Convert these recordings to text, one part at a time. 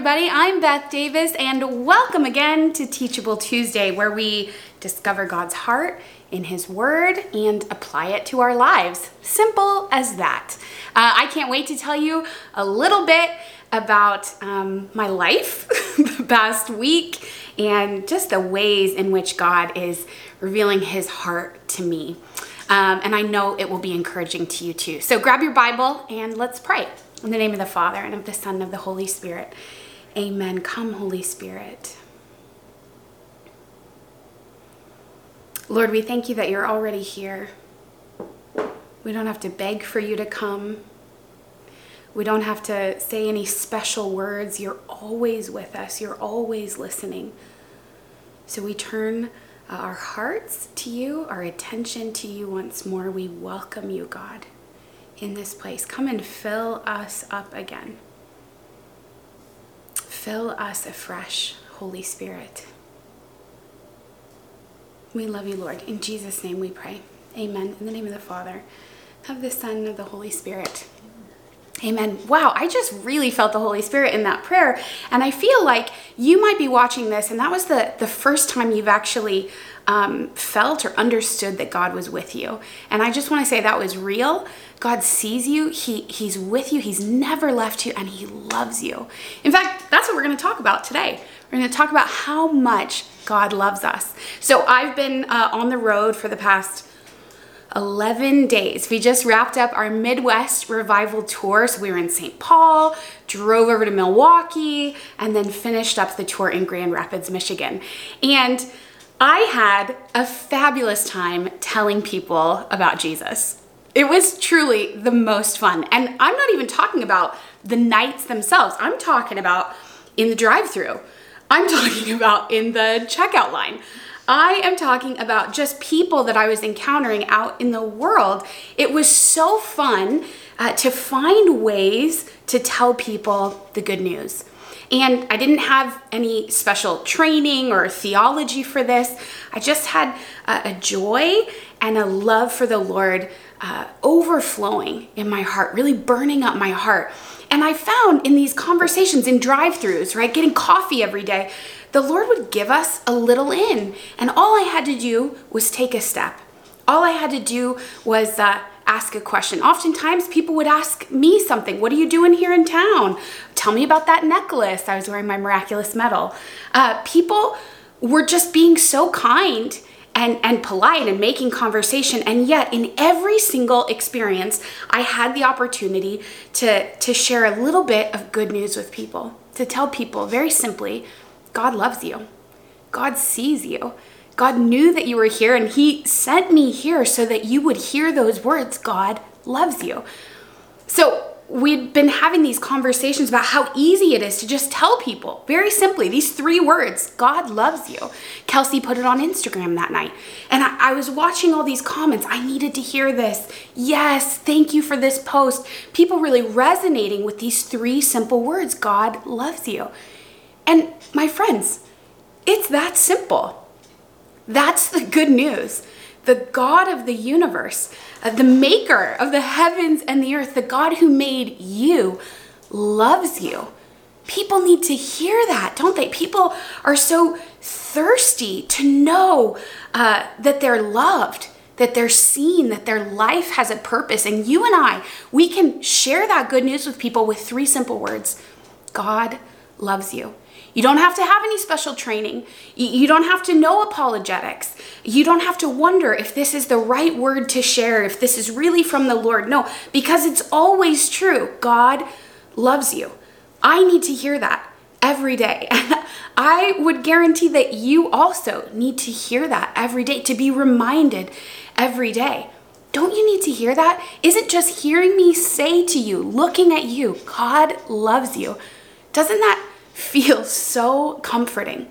everybody. I'm Beth Davis, and welcome again to Teachable Tuesday, where we discover God's heart in His Word and apply it to our lives. Simple as that. Uh, I can't wait to tell you a little bit about um, my life the past week and just the ways in which God is revealing His heart to me. Um, and I know it will be encouraging to you too. So grab your Bible and let's pray. In the name of the Father, and of the Son, and of the Holy Spirit. Amen. Come, Holy Spirit. Lord, we thank you that you're already here. We don't have to beg for you to come. We don't have to say any special words. You're always with us, you're always listening. So we turn uh, our hearts to you, our attention to you once more. We welcome you, God in this place. Come and fill us up again. Fill us afresh, Holy Spirit. We love you, Lord. In Jesus' name we pray. Amen. In the name of the Father, of the Son, of the Holy Spirit. Amen. Wow, I just really felt the Holy Spirit in that prayer. And I feel like you might be watching this, and that was the, the first time you've actually um, felt or understood that God was with you. And I just want to say that was real. God sees you, he, He's with you, He's never left you, and He loves you. In fact, that's what we're to talk about today. We're to talk about how much God loves us. So I've been uh, on the road for the past 11 days. We just wrapped up our Midwest revival tour. So we were in St. Paul, drove over to Milwaukee, and then finished up the tour in Grand Rapids, Michigan. And I had a fabulous time telling people about Jesus. It was truly the most fun. And I'm not even talking about the nights themselves. I'm talking about in the drive-through. I'm talking about in the checkout line. I am talking about just people that I was encountering out in the world. It was so fun uh, to find ways to tell people the good news. And I didn't have any special training or theology for this. I just had a, a joy and a love for the Lord uh, overflowing in my heart, really burning up my heart. And I found in these conversations in drive throughs, right, getting coffee every day, the Lord would give us a little in. And all I had to do was take a step. All I had to do was uh, ask a question. Oftentimes, people would ask me something What are you doing here in town? Tell me about that necklace. I was wearing my miraculous medal. Uh, people were just being so kind and, and polite and making conversation. And yet, in every single experience, I had the opportunity to, to share a little bit of good news with people, to tell people very simply God loves you, God sees you. God knew that you were here and He sent me here so that you would hear those words God loves you. So, we'd been having these conversations about how easy it is to just tell people very simply these three words God loves you. Kelsey put it on Instagram that night. And I, I, was watching all these comments. I needed to hear this. Yes, thank you for this post. People really resonating with these three simple words God loves you. And my friends, it's that simple. That's the good news the God of the universe, the maker of the heavens and the earth, the God who made you, loves you. People need to hear that, don't they? People are so thirsty to know uh, that they're loved, that they're seen, that their life has a purpose. And you and I, we can share that good news with people with three simple words God loves you. You don't have to have any special training. You don't have to know apologetics. You don't have to wonder if this is the right word to share, if this is really from the Lord. No, because it's always true. God loves you. I need to hear that every day. I would guarantee that you also need to hear that every day, to be reminded every day. Don't you need to hear that? Isn't just hearing me say to you, looking at you, God loves you? Doesn't that feel so comforting?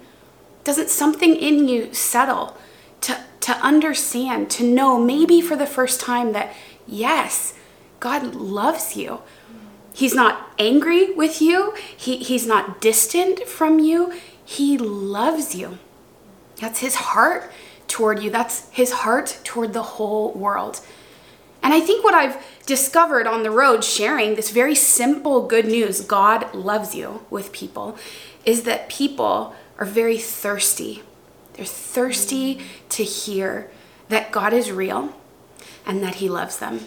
Doesn't something in you settle to, to understand, to know maybe for the first time that yes, God loves you? He's not angry with you, he, He's not distant from you, He loves you. That's His heart toward you, that's His heart toward the whole world. And I think what I've discovered on the road sharing this very simple good news God loves you with people is that people are very thirsty. They're thirsty to hear that God is real and that He loves them.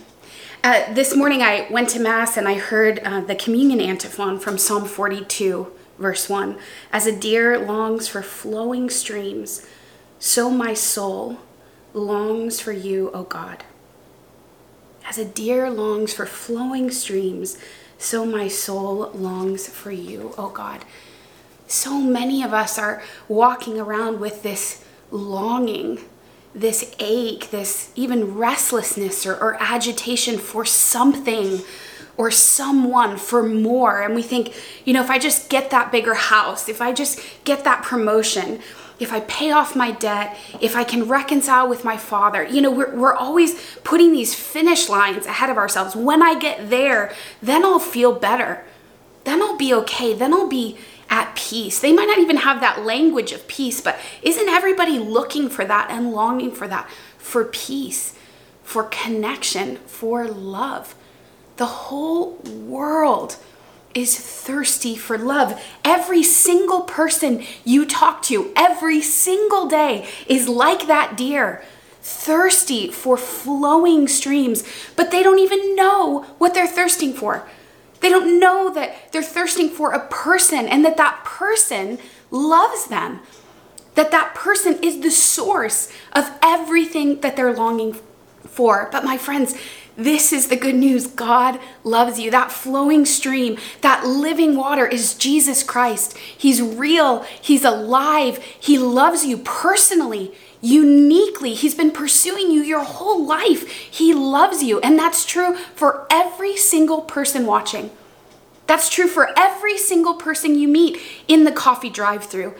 Uh, this morning I went to Mass and I heard uh, the communion antiphon from Psalm 42, verse 1. As a deer longs for flowing streams, so my soul longs for you, O God. As a deer longs for flowing streams, so my soul longs for you, O God. So many of us are walking around with this longing, this ache, this even restlessness or, or agitation for something or someone for more. And we think, you know, if I just get that bigger house, if I just get that promotion, if I pay off my debt, if I can reconcile with my father, you know, we're, we're always putting these finish lines ahead of ourselves. When I get there, then I'll feel better. Then I'll be okay. Then I'll be at peace. They might not even have that language of peace, but isn't everybody looking for that and longing for that? For peace, for connection, for love. The whole world is thirsty for love. Every single person you talk to every single day is like that deer, thirsty for flowing streams, but they don't even know what they're thirsting for. They don't know that they're thirsting for a person and that that person loves them. That that person is the source of everything that they're longing for. But my friends, this is the good news. God loves you. That flowing stream, that living water is Jesus Christ. He's real, He's alive, He loves you personally, uniquely. He's been pursuing you your whole life. He loves you. And that's true for every single person watching. That's true for every single person you meet in the coffee drive through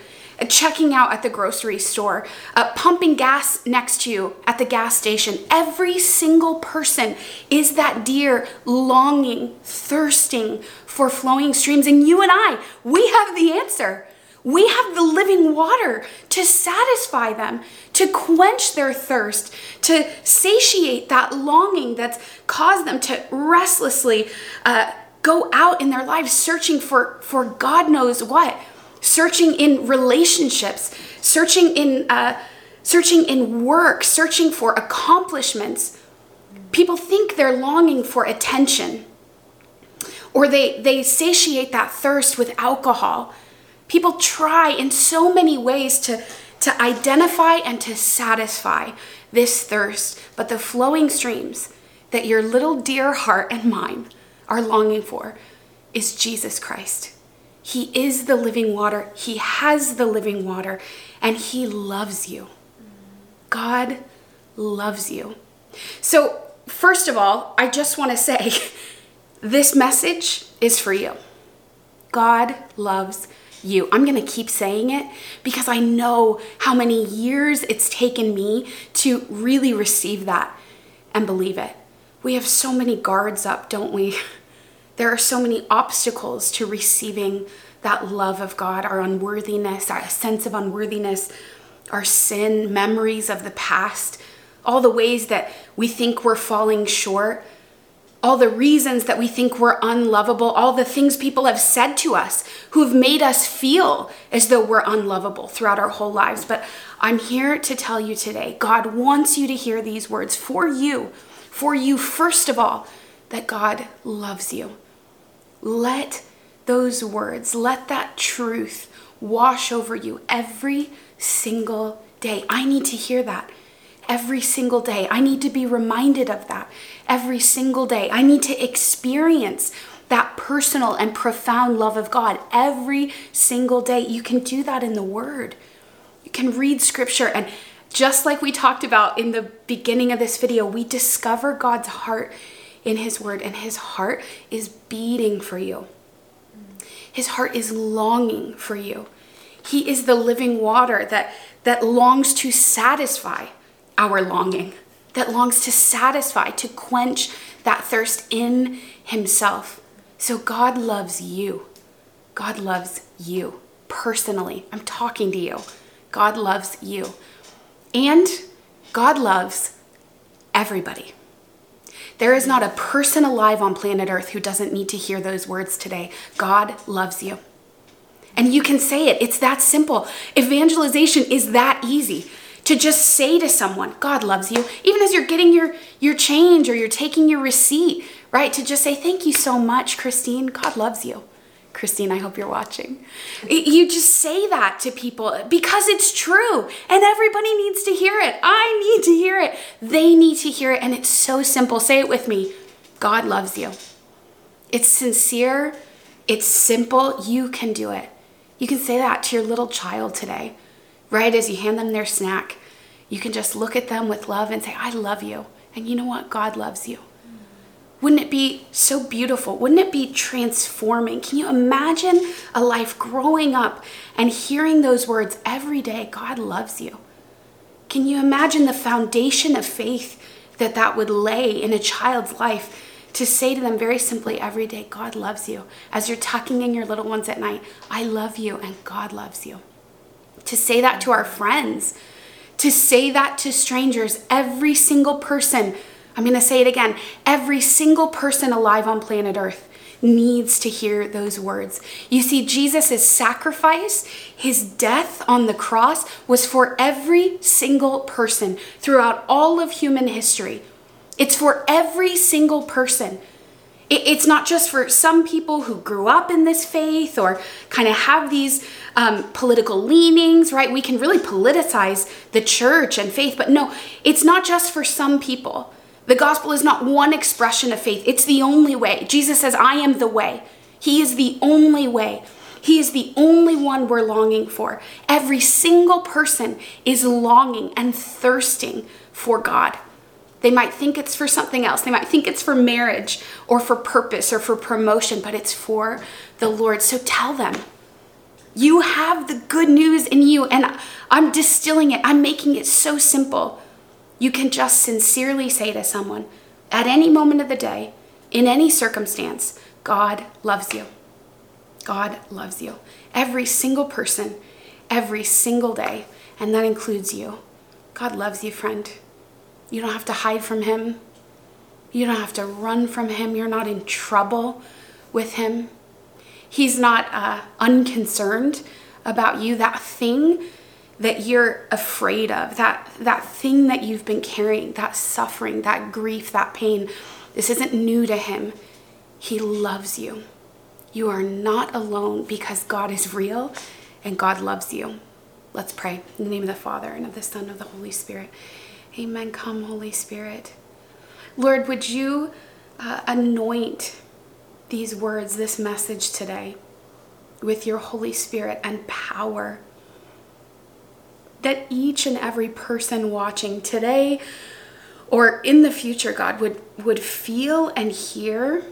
checking out at the grocery store, uh, pumping gas next to you at the gas station. Every single person is that deer longing, thirsting for flowing streams. And you and I, we have the answer. We have the living water to satisfy them, to quench their thirst, to satiate that longing that's caused them to restlessly uh, go out in their lives searching for, for God knows what searching in relationships, searching in uh, searching in work, searching for accomplishments. People think they're longing for attention, or they they satiate that thirst with alcohol. People try in so many ways to to identify and to satisfy this thirst, but the flowing streams that your little dear heart and mine are longing for is Jesus Christ. He is the living water. He has the living water, and He loves you. God loves you. So, first of all, I just want to say this message is for you. God loves you. I'm going to keep saying it because I know how many years it's taken me to really receive that and believe it. We have so many guards up, don't we? There are so many obstacles to receiving that love of God, our unworthiness, our sense of unworthiness, our sin, memories of the past, all the ways that we think we're falling short, all the reasons that we think we're unlovable, all the things people have said to us who have made us feel as though we're unlovable throughout our whole lives. But I'm here to tell you today God wants you to hear these words for you, for you, first of all, that God loves you. Let those words, let that truth wash over you every single day. I need to hear that every single day. I need to be reminded of that every single day. I need to experience that personal and profound love of God every single day. You can do that in the Word. You can read Scripture, and just like we talked about in the beginning of this video, we discover God's heart in His Word, and His heart is beating for you. His heart is longing for you. He is the living water that, that longs to satisfy our longing, that longs to satisfy, to quench that thirst in Himself. So God loves you. God loves you personally. I'm talking to you. God loves you. And God loves everybody. There is not a person alive on planet Earth who doesn't need to hear those words today. God loves you. And you can say it. It's that simple. Evangelization is that easy to just say to someone, God loves you, even as you're getting your, your change or you're taking your receipt, right? To just say, Thank you so much, Christine. God loves you. Christine, I hope you're watching. You just say that to people because it's true and everybody needs to hear it. I need to hear it. They need to hear it. And it's so simple. Say it with me God loves you. It's sincere, it's simple. You can do it. You can say that to your little child today, right? As you hand them their snack, you can just look at them with love and say, I love you. And you know what? God loves you. Wouldn't it be so beautiful? Wouldn't it be transforming? Can you imagine a life growing up and hearing those words every day? God loves you. Can you imagine the foundation of faith that that would lay in a child's life to say to them very simply every day, God loves you. As you're tucking in your little ones at night, I love you and God loves you. To say that to our friends, to say that to strangers, every single person I'm going to say it again. Every single person alive on planet Earth needs to hear those words. You see, Jesus' sacrifice, his death on the cross, was for every single person throughout all of human history. It's for every single person. It's not just for some people who grew up in this faith or kind of have these um, political leanings, right? We can really politicize the church and faith, but no, it's not just for some people. The gospel is not one expression of faith, it's the only way. Jesus says, I am the way. He is the only way. He is the only one we're longing for. Every single person is longing and thirsting for God. They might think it's for something else. They might think it's for marriage or for purpose or for promotion, but it's for the Lord. So tell them. You have the good news in you, and I'm distilling it. I'm making it so simple you can just sincerely say to someone at any moment of the day, in any circumstance, God loves you. God loves you. Every single person, every single day, and that includes you. God loves you, friend. You don't have to hide from Him. You don't have to run from Him. You're not in trouble with Him. He's not uh, unconcerned about you. That thing that you're afraid of, that, that thing that you've been carrying, that suffering, that grief, that pain. This isn't new to Him. He loves you. You are not alone because God is real and God loves you. Let's pray. In the name of the Father and of the Son and of the Holy Spirit. Amen. Come, Holy Spirit. Lord, would you uh, anoint these words, this message today, with your Holy Spirit and power? that each and every person watching today or in the future, God, would, would feel and hear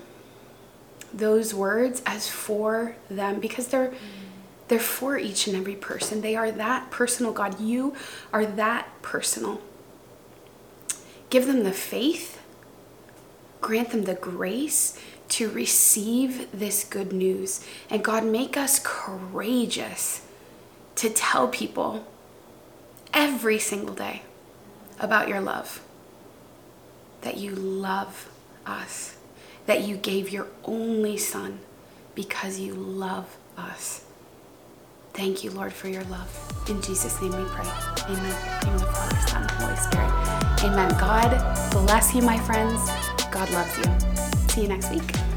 those words as for them because they're they're for each and every person. They are that personal, God. You are that personal. Give them the faith, grant them the grace to receive this good news. And God, make us courageous to tell people every single day about your love. That you love us. That you gave your only Son because you love us. Thank you, Lord, for your love. In Jesus' name we pray. Amen. In the Father, Son, Holy Spirit. Amen. God bless you, my friends. God loves you. See you next week.